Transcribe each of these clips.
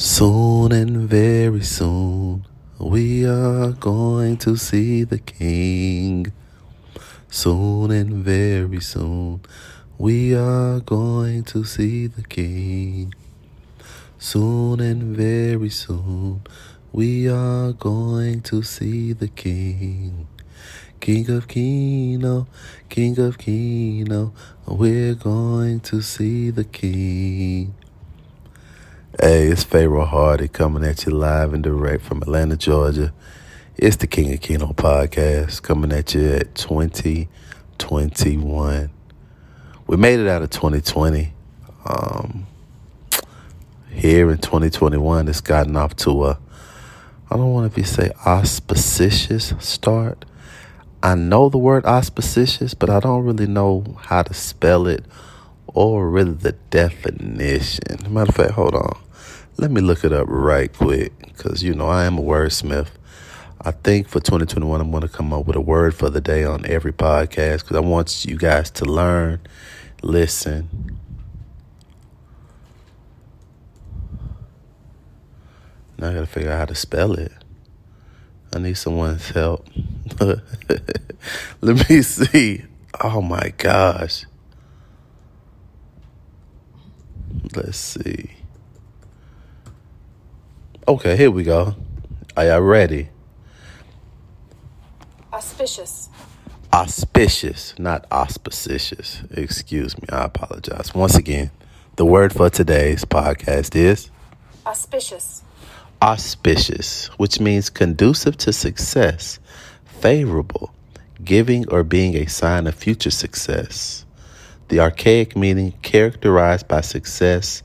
Soon and very soon, we are going to see the King. Soon and very soon, we are going to see the King. Soon and very soon, we are going to see the King. King of Kino, King of Kino, we're going to see the King. Hey, it's Pharaoh Hardy coming at you live and direct from Atlanta, Georgia. It's the King of Kino podcast coming at you at 2021. We made it out of 2020. Um, here in 2021, it's gotten off to a, I don't want to say auspicious start. I know the word auspicious, but I don't really know how to spell it or really the definition. Matter of fact, hold on. Let me look it up right quick because, you know, I am a wordsmith. I think for 2021, I'm going to come up with a word for the day on every podcast because I want you guys to learn, listen. Now I got to figure out how to spell it. I need someone's help. Let me see. Oh my gosh. Let's see. Okay, here we go. Are y'all ready? Auspicious. Auspicious, not auspicious. Excuse me, I apologize. Once again, the word for today's podcast is Auspicious. auspicious, which means conducive to success, favorable, giving or being a sign of future success. The archaic meaning characterized by success,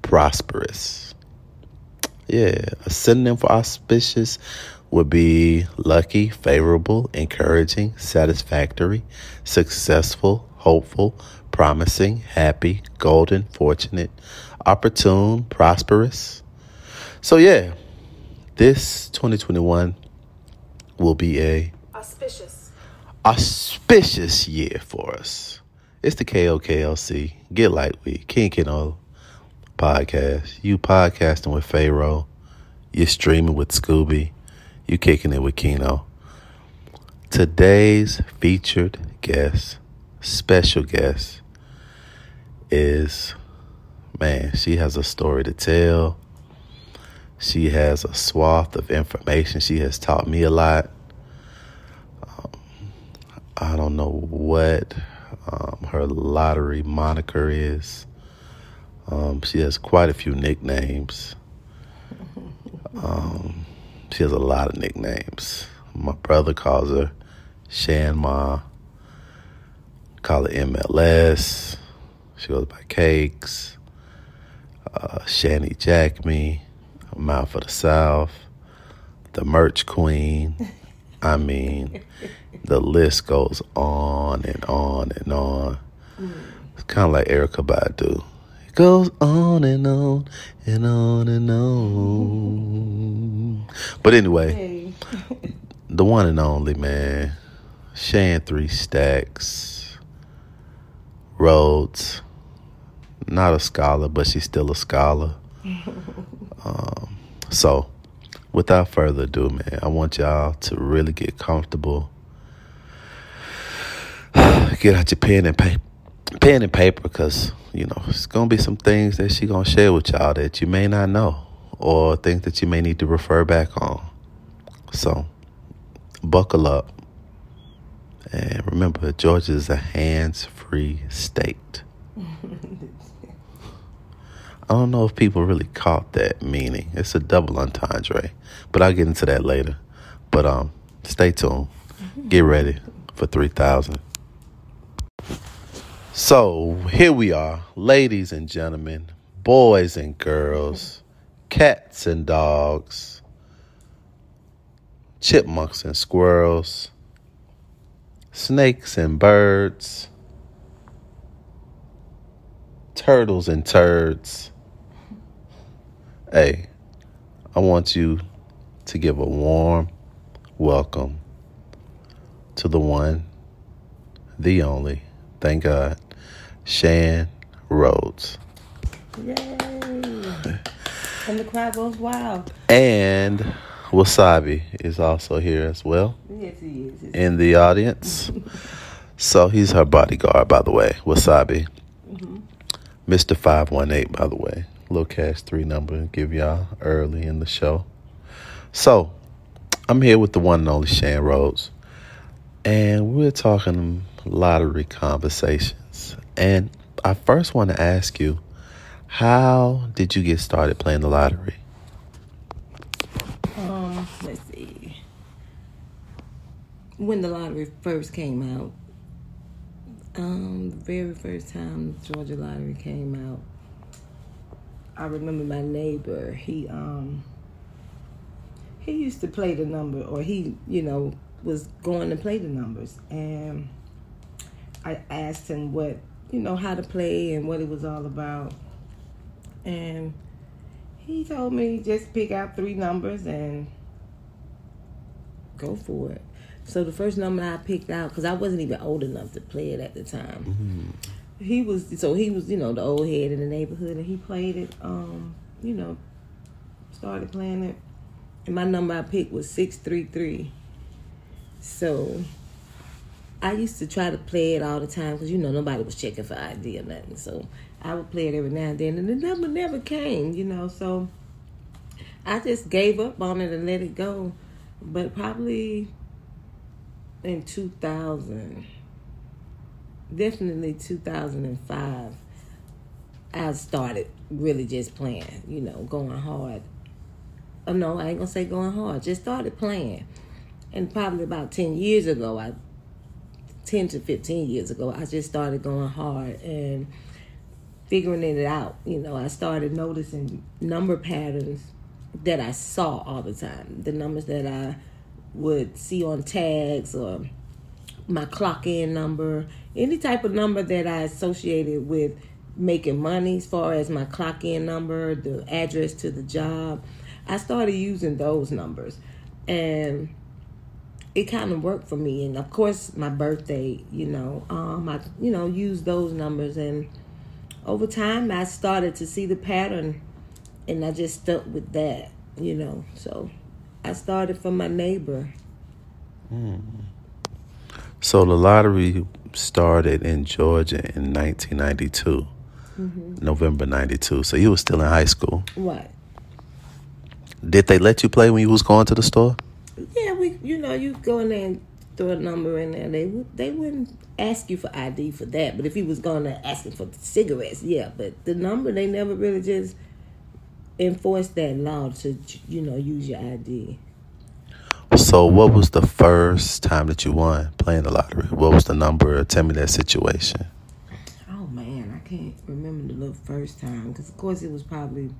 prosperous. Yeah, a synonym for auspicious would be lucky, favorable, encouraging, satisfactory, successful, hopeful, promising, happy, golden, fortunate, opportune, prosperous. So, yeah, this 2021 will be a Auspicious. auspicious year for us. It's the KOKLC, Get Lightweight, King Kino podcast. You podcasting with Pharaoh. You're streaming with Scooby. You kicking it with Kino. Today's featured guest, special guest, is man, she has a story to tell. She has a swath of information. She has taught me a lot. Um, I don't know what um, her lottery moniker is. Um, she has quite a few nicknames. Um, she has a lot of nicknames. My brother calls her Shan Ma. Call her MLS. She goes by Cakes. Uh, Shanny Jack Me. Mouth for the South. The Merch Queen. I mean, the list goes on and on and on. It's kind of like Erykah Badu. Goes on and on and on and on. But anyway, Hey. the one and only man, Shan Three Stacks, Rhodes, not a scholar, but she's still a scholar. um, so, without further ado, man, I want y'all to really get comfortable. Get out your pen and paper, pen and paper, because you know it's gonna be some things that she gonna share with y'all that you may not know, or things that you may need to refer back on. So, buckle up. And remember, Georgia is a hands free state. I don't know if people really caught that meaning. It's a double entendre, but I'll get into that later. But um, stay tuned. Get ready for 3000. So here we are, ladies and gentlemen, boys and girls, cats and dogs, chipmunks and squirrels, snakes and birds, turtles and turds. Hey, I want you to give a warm welcome to the one, the only, thank God, Shan Rhodes. Yay. And the crowd goes wild. And Wasabi is also here as well Yes, he is. In the audience. so he's her bodyguard, by the way. Wasabi. Mm-hmm. Mr. 518, by the way. Little cash three number give y'all early in the show. So, I'm here with the one and only Shane Rhodes. And we're talking lottery conversations. And I first want to ask you, how did you get started playing the lottery? Um, let's see. When the lottery first came out, um, the very first time the Georgia lottery came out, I remember my neighbor. He um he used to play the number, or he you know was going to play the numbers, and I asked him what you know how to play and what it was all about, and he told me just pick out three numbers and go for it. So the first number I picked out, because I wasn't even old enough to play it at the time. He was so he was you know the old head in the neighborhood, and he played it. Um, you know, started playing it, and my number I picked was six three three. So I used to try to play it all the time because you know nobody was checking for ID or nothing. So I would play it every now and then, and the number never came. You know, so I just gave up on it and let it go. But probably in 2000, definitely 2005, I started really just playing. You know, going hard. Oh no, I ain't gonna say going hard. Just started playing, and probably about 10 years ago, I 10 to 15 years ago, I just started going hard and figuring it out. You know, I started noticing number patterns that I saw all the time. The numbers that I would see on tags or my clock in number, any type of number that I associated with making money, as far as my clock in number, the address to the job. I started using those numbers. And it kind of worked for me and of course my birthday you know um i you know used those numbers and over time i started to see the pattern and i just stuck with that you know so i started from my neighbor So the lottery started in Georgia in 1992, November 92. So you were still in high school. what Did they let you play when you was going to the store? yeah know you go in there and throw a number in there they would they wouldn't ask you for id for that but if you was going to ask asking for cigarettes yeah but the number they never really just enforced that law to you know use your id So what was the first time that you won playing the lottery? What was the number? Tell me that situation. Oh man, I can't remember the little first time because of course it was probably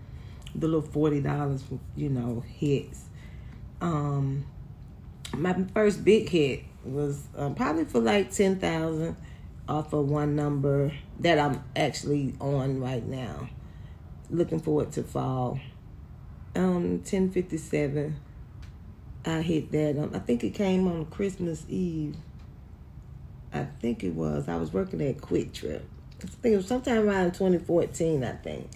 the little forty dollars for you know hits. Um, my first big hit was um, probably for like ten thousand off of one number that I'm actually on right now. Looking forward to fall. Um, ten fifty seven. I hit that. Um, I think it came on Christmas Eve. I think it was. I was working at QuikTrip. I think it was sometime around 2014, I think.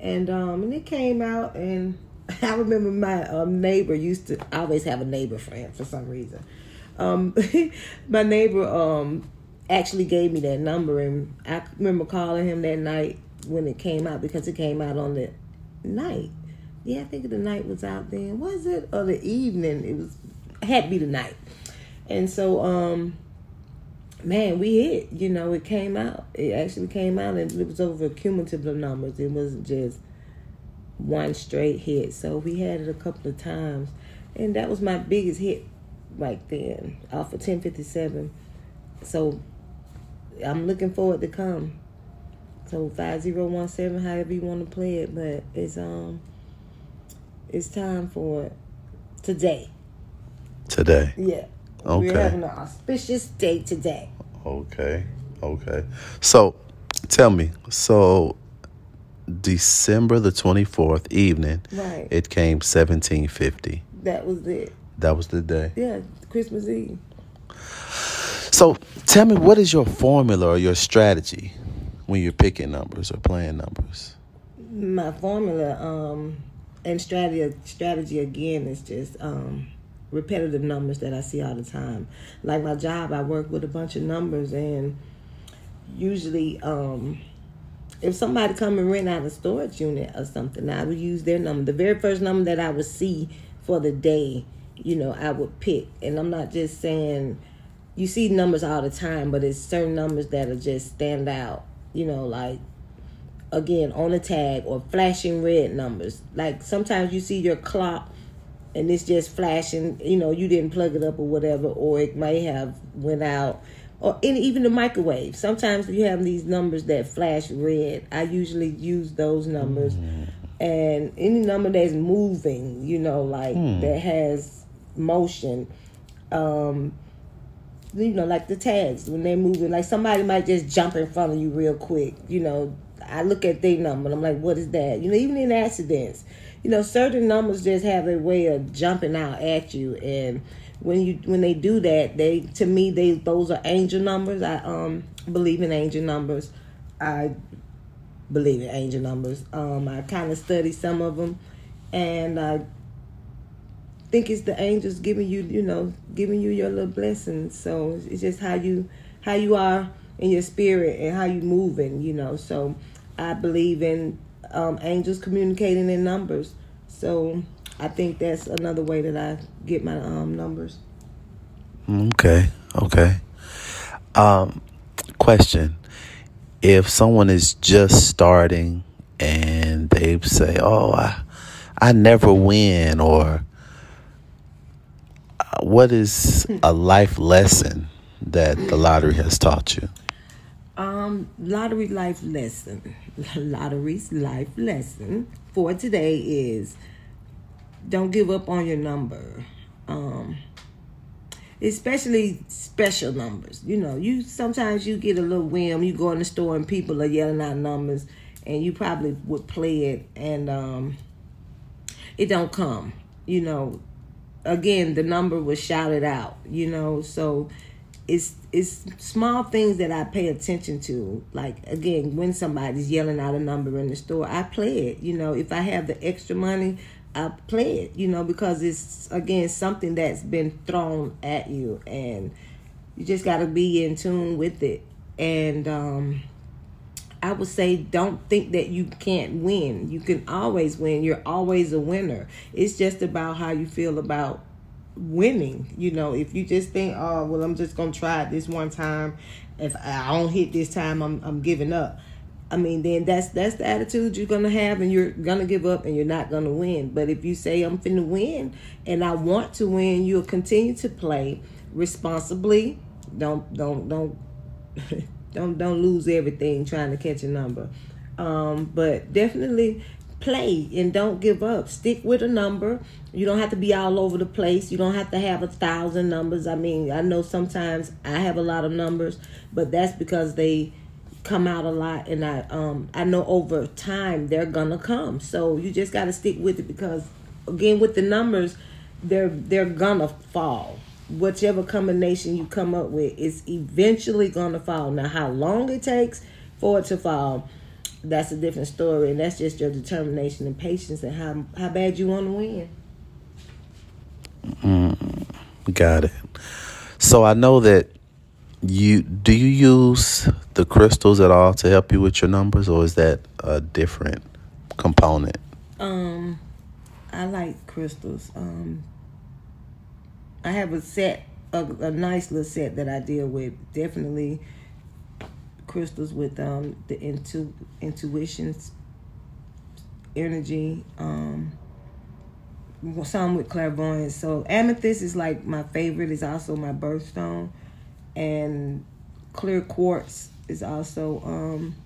And um, and it came out, and I remember my um, neighbor used to I always have a neighbor friend for some reason. Um, my neighbor um actually gave me that number, and I remember calling him that night when it came out because it came out on the night. Yeah, I think the night was out then. Was it or the evening? It was had to be the night. And so um man, we hit. You know, it came out. It actually came out, and it was over cumulative numbers. It wasn't just one straight hit. So we had it a couple of times, and that was my biggest hit right then, off of ten fifty seven. So I'm looking forward to come. So five zero one seven, however you want to play it, but it's um, it's time for it today. Today. Yeah. Okay. We're having an auspicious day today. Okay. Okay. So tell me, so December the 24th evening, Right. it came 1750. That was it. That was the day. Yeah, Christmas Eve. So tell me, what is your formula or your strategy when you're picking numbers or playing numbers? My formula, um, and strategy strategy again is just um repetitive numbers that I see all the time. Like my job, I work with a bunch of numbers and usually um if somebody come and rent out a storage unit or something, I would use their number. The very first number that I would see for the day, you know, I would pick. And I'm not just saying you see numbers all the time, but it's certain numbers that are just stand out, you know, like again on a tag or flashing red numbers. Like sometimes you see your clock and it's just flashing, you know, you didn't plug it up or whatever, or it may have went out or in, even the microwave. Sometimes you have these numbers that flash red. I usually use those numbers, mm. and any number that's moving, you know, like mm. that has motion. Um, you know, like the tags when they're moving, like somebody might just jump in front of you real quick. You know, I look at their number, and I'm like, what is that? You know, even in accidents, you know, certain numbers just have a way of jumping out at you and when you when they do that, they to me they those are angel numbers. I um believe in angel numbers. I believe in angel numbers. Um, I kind of study some of them, and I think it's the angels giving you, you know, giving you your little blessings. So it's just how you how you are in your spirit and how you moving, you know. So I believe in um, angels communicating in numbers. So I think that's another way that I get my um, numbers. Okay, okay. Um, question: If someone is just starting and they say, "Oh, I, I never win," or uh, what is a life lesson that the lottery has taught you? Um, lottery life lesson. Lottery's life lesson for today is don't give up on your number. Um, especially special numbers. You know, you sometimes you get a little whim. You go in the store and people are yelling out numbers, and you probably would play it, and um, it don't come. You know, again, the number was shouted out. You know, so it's it's small things that I pay attention to. Like again, when somebody's yelling out a number in the store, I play it. You know, if I have the extra money, I play it, you know, because it's again something that's been thrown at you and you just got to be in tune with it. And um I would say don't think that you can't win. You can always win. You're always a winner. It's just about how you feel about winning. You know, if you just think, "Oh, well, I'm just to try it this one time. If I don't hit this time, I'm I'm giving up." I mean, then that's that's the attitude you're gonna have, and you're gonna give up, and you're not gonna win. But if you say I'm finna win, and I want to win, you'll continue to play responsibly. Don't don't don't don't don't lose everything trying to catch a number. Um, but definitely play and don't give up. Stick with a number. You don't have to be all over the place. You don't have to have a thousand numbers. I mean, I know sometimes I have a lot of numbers, but that's because they come out a lot and I um I know over time they're gonna come. So you just gotta stick with it because again with the numbers they're they're gonna fall. Whichever combination you come up with is eventually gonna fall. Now how long it takes for it to fall, that's a different story and that's just your determination and patience and how how bad you wanna win. Mm, got it. So I know that you do you use the crystals at all to help you with your numbers, or is that a different component? Um, I like crystals. Um, I have a set, a, a nice little set that I deal with. Definitely crystals with um the intu intuitions, energy. Um, some with clairvoyance. So amethyst is like my favorite. Is also my birthstone and clear quartz is also um,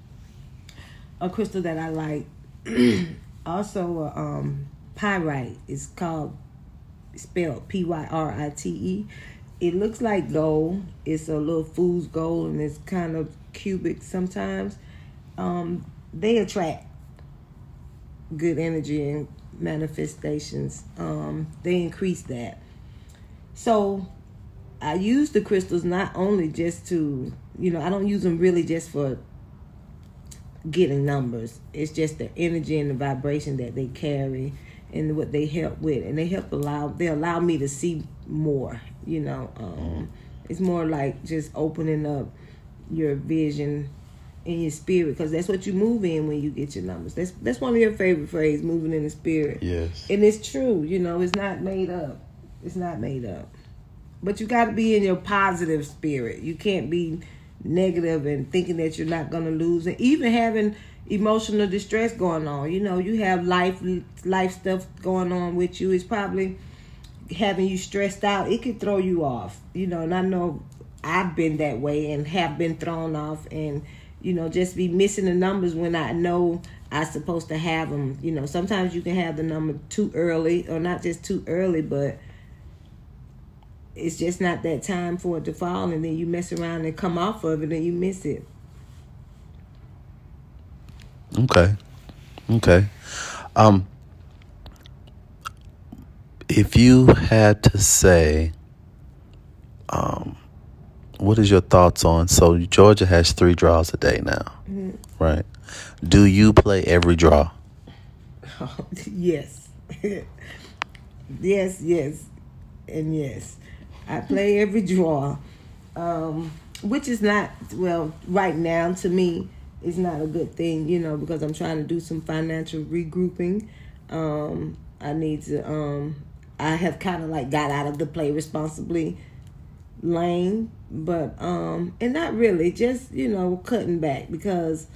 a crystal that I like. also, um, pyrite is called spelled P Y R I T E. It looks like gold. It's a little fool's gold, and it's kind of cubic sometimes. Um, they attract good energy and manifestations. Um, they increase that. So I use the crystals not only just to, you know, I don't use them really just for getting numbers. It's just the energy and the vibration that they carry and what they help with, and they help allow they allow me to see more. You know, um, it's more like just opening up your vision in your spirit because that's what you move in when you get your numbers. That's that's one of your favorite phrases, moving in the spirit. Yes. And it's true, you know, it's not made up. It's not made up. But you got to be in your positive spirit. You can't be negative and thinking that you're not going to lose and even having emotional distress going on. You know, you have life life stuff going on with you. It's probably having you stressed out. It could throw you off. You know, and I know I've been that way and have been thrown off and you know just be missing the numbers when I know I'm supposed to have them. You know, sometimes you can have the number too early or not just too early, but it's just not that time for it to fall and then you mess around and come off of it and you miss it. Okay. Okay. Um if you had to say um what is your thoughts on so Georgia has 3 draws a day now. Mm-hmm. Right? Do you play every draw? yes. yes, yes. And yes. I play every draw. Um which is not well right now to me is not a good thing, you know, because I'm trying to do some financial regrouping. Um, I need to. Um, I have kind of like got out of the play responsibly lane, but um, and not really, just you know, cutting back because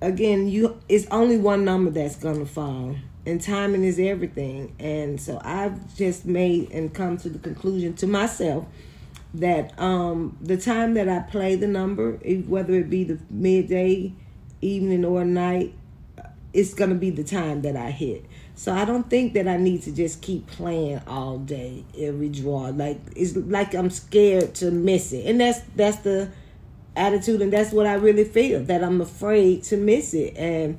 again, you it's only one number that's gonna fall, and timing is everything. And so I've just made and come to the conclusion to myself that um, the time that I play the number, whether it be the midday, evening, or night, it's gonna be the time that I hit. So I don't think that I need to just keep playing all day, every draw. Like it's like I'm scared to miss it, and that's that's the attitude, and that's what I really feel that I'm afraid to miss it, and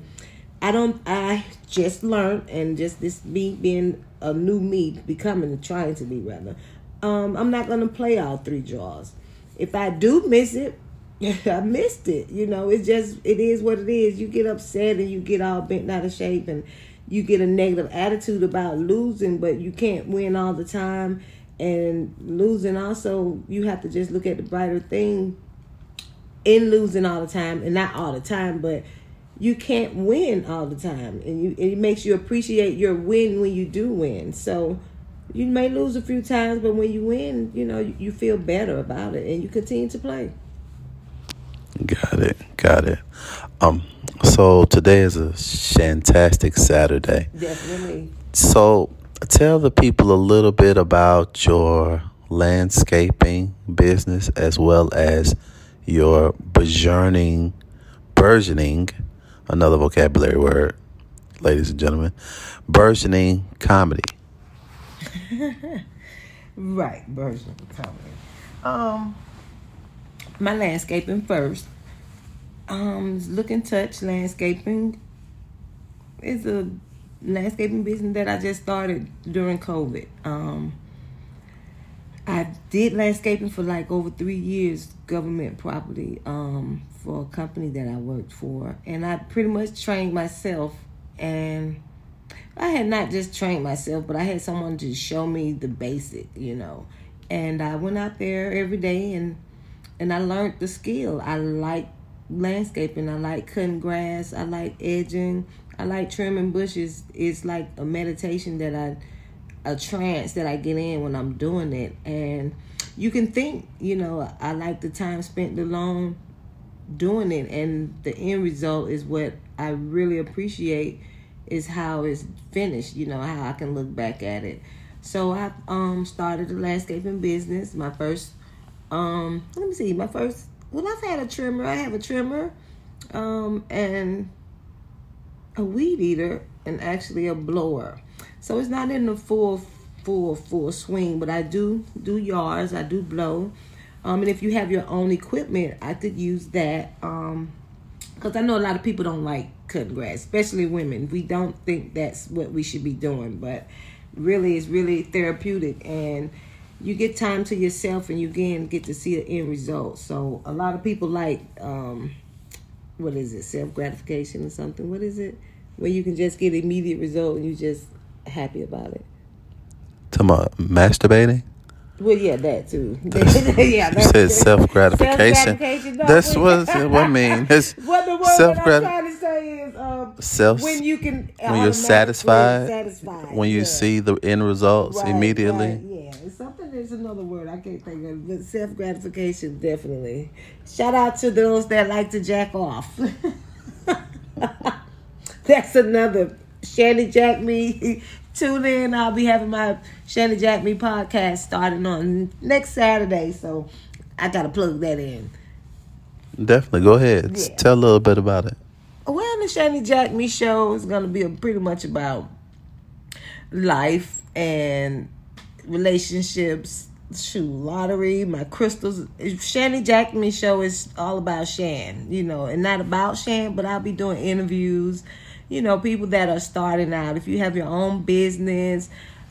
I don't. I just learned, and just this me being a new me, becoming trying to be rather um, I'm not gonna play all three draws. If I do miss it, I missed it. You know, it's just it is what it is. You get upset and you get all bent out of shape and you get a negative attitude about losing, but you can't win all the time. And losing also, you have to just look at the brighter thing in losing all the time, and not all the time, but you can't win all the time, and you it makes you appreciate your win when you do win. So you may lose a few times, but when you win, you know, you, feel better about it and you continue to play. Got it. Got it. Um, so today is a fantastic Saturday. Definitely. So tell the people a little bit about your landscaping business as well as your burgeoning, burgeoning, another vocabulary word, ladies and gentlemen, burgeoning comedy. right, of comedy. Um, my landscaping first. Um, Look and Touch Landscaping is a landscaping business that I just started during COVID. Um, did landscaping for like over three years, government property, um, for a company that I worked for, and I pretty much trained myself and I had not just trained myself, but I had someone to show me the basic, you know. And I went out there every day and and I learned the skill. I like landscaping. I like cutting grass. I like edging. I like trimming bushes. It's like a meditation that I a trance that I get in when I'm doing it. And you can think, you know, I like the time spent alone doing it and the end result is what I really appreciate is how it's finished, you know, how I can look back at it. So I um started a landscaping business. My first um let me see, my first well I've had a trimmer. I have a trimmer um and a weed eater and actually a blower. So it's not in the full full full swing, but I do do yards, I do blow. Um and if you have your own equipment, I could use that. Um because I know a lot of people don't like cutting grass, especially women. We don't think that's what we should be doing, but really, it's really therapeutic, and you get time to yourself, and you again get to see the end result. So a lot of people like, um, what is it, self gratification or something? What is it? where you can just get immediate result and you just happy about it. Talking about masturbating. Well, yeah, that too. yeah, You that's- said self gratification. No, That's what- I mean. What the word self that I'm trying to say is um, self when you can when you're satisfied, satisfied, when you yeah. see the end results Right, immediately. right, yeah, something. There's another word I can't think of, but self gratification definitely. Shout out to those that like to jack off. That's another Shanny Jack Me. Tune in. I'll be having my Shanny Jack Me podcast starting on next Saturday, so I gotta plug that in. Definitely, go ahead. Yeah. Tell a little bit about it. Well, the Shani Jack Me show is going to be pretty much about life and relationships. Shoot, lottery, my crystals. Shani Jack Me show is all about Shan, you know, and not about Shan, but I'll be doing interviews. You know, people that are starting out. If you have your own business,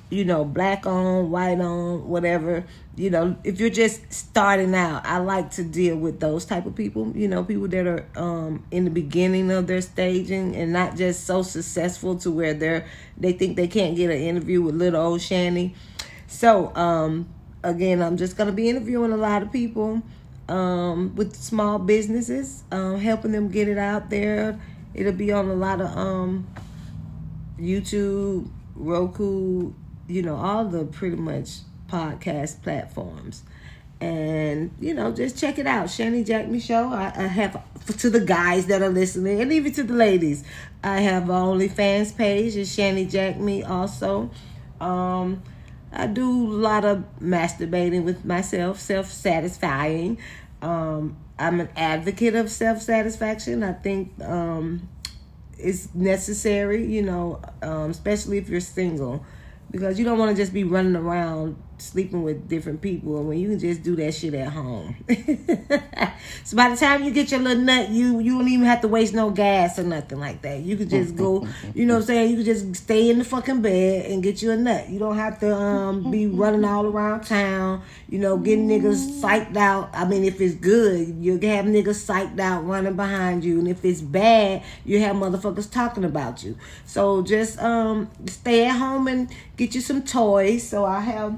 you know, black on, white on, whatever. You know, if you're just starting out, I like to deal with those type of people. You know, people that are um, in the beginning of their staging and not just so successful to where they're they think they can't get an interview with little old Shanny. So, um, again, I'm just gonna be interviewing a lot of people um, with small businesses, um, helping them get it out there. It'll be on a lot of um, YouTube, Roku, you know, all the pretty much podcast platforms. And, you know, just check it out. Shani Jack Me Show. I, I have, to the guys that are listening, and even to the ladies, I have an OnlyFans page. It's Shani Jack Me also. Um, I do a lot of masturbating with myself, self satisfying. Um, I'm an advocate of self satisfaction. I think um, it's necessary, you know, um, especially if you're single, because you don't want to just be running around sleeping with different people when you can just do that shit at home. so by the time you get your little nut, you you don't even have to waste no gas or nothing like that. You could just go, you know what I'm saying? You could just stay in the fucking bed and get you a nut. You don't have to um, be running all around town, you know, getting niggas psyched out. I mean, if it's good, you'll have niggas psyched out running behind you. And if it's bad, you have motherfuckers talking about you. So just um stay at home and get you some toys. So I have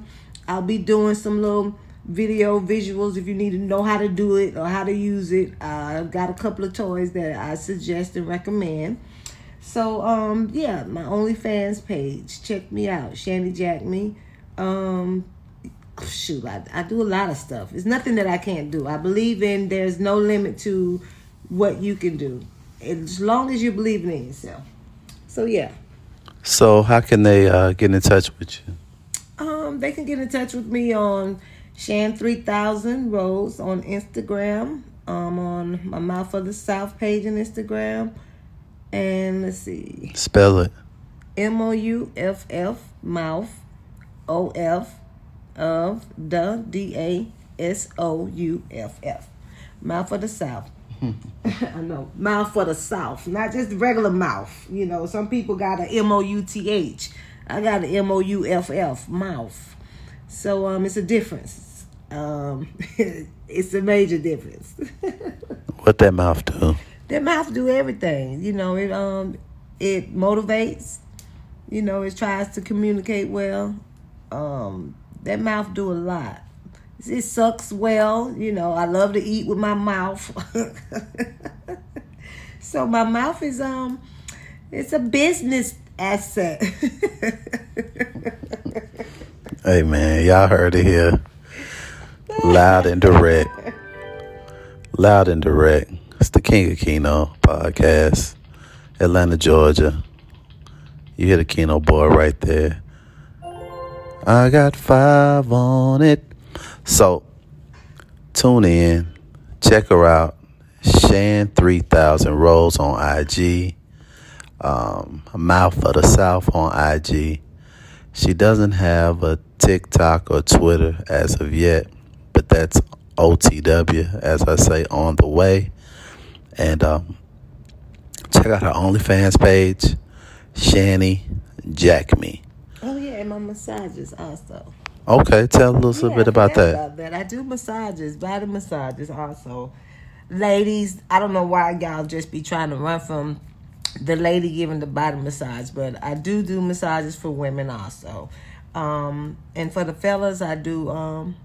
I'll be doing some little video visuals if you need to know how to do it or how to use it. Uh, I've got a couple of toys that I suggest and recommend. So um yeah, my OnlyFans page. Check me out, Shani Jack Me. Um shoot, I, I do a lot of stuff. It's nothing that I can't do. I believe in there's no limit to what you can do. As long as you're believing in yourself. So yeah. So, how can they uh, get in touch with you? Um, they can get in touch with me on Shan three thousand Rose on Instagram. Um, on my Mouth of the South page on Instagram, and let's see, Spell it. M O U F F Mouth O F of the D A S O U F F Mouth of the South. I know mouth for the South, not just regular mouth. You know, some people got a M O U T H. I got an M O U F F mouth. So um, it's a difference. Um, it's a major difference. What that mouth do? Their mouth do everything. You know, it um it motivates. You know, it tries to communicate well. Um, that mouth do a lot. It sucks well. You know, I love to eat with my mouth. so my mouth is um it's a business asset. Hey man, y'all heard it here. Loud and direct. Loud and direct. It's the King of Kino podcast. Atlanta, Georgia. You hear the Kino boy right there. I got five on it. So tune in. Check her out. Shan3000 Rose on IG. Um, Mouth of the South on IG. She doesn't have a TikTok or Twitter as of yet, but that's OTW, as I say, on the way. And um, check out her OnlyFans page, Shani Jack Me. oh yeah, and my massages also. Okay, tell us a Yeah, bit about that. About that. I do massages, body massages also. Ladies, I don't know why y'all just be trying to run from the lady giving the body massage, but I do do massages for women also. Um, and for the fellas, I do um,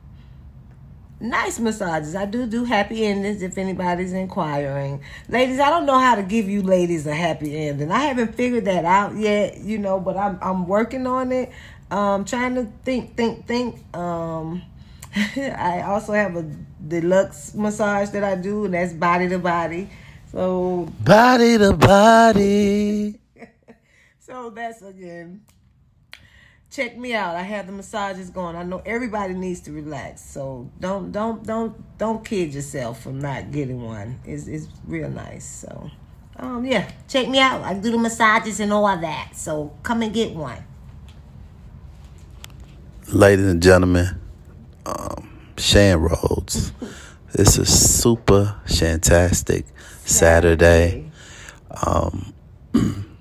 nice massages. I do do happy endings if anybody's inquiring. Ladies, I don't know how to give you ladies a happy ending. I haven't figured that out yet, you know, but I'm I'm working on it. Um, trying to think, think, think. Um, I also have a deluxe massage that I do, and that's body to body. So Body to body. So that's again. Check me out. I have the massages going. I know everybody needs to relax. So don't don't don't don't kid yourself from not getting one. It's it's real nice. So um yeah, check me out. I do the massages and all that. So come and get one. Ladies and gentlemen, um, Shan Rhodes. It's a super fantastic Saturday. Um,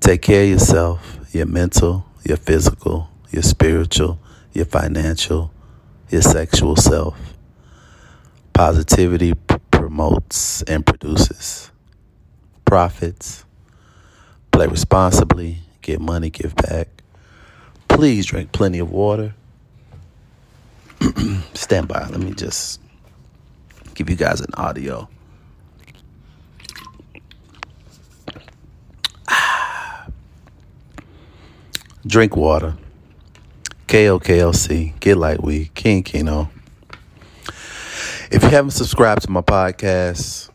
take care of yourself, your mental, your physical, your spiritual, your financial, your sexual self. Positivity p- promotes and produces profits. Play responsibly, get money, give back. Please drink plenty of water. Stand by. Let me just give you guys an audio. Drink water. KOKLC. Get light weed. King Kino. If you haven't subscribed to my podcast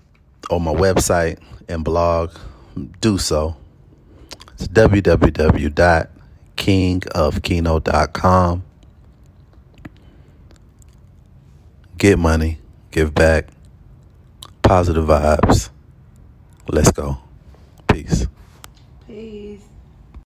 or my website and blog, do so. It's www.kingofkino.com. Get money, give back, positive vibes. Let's go.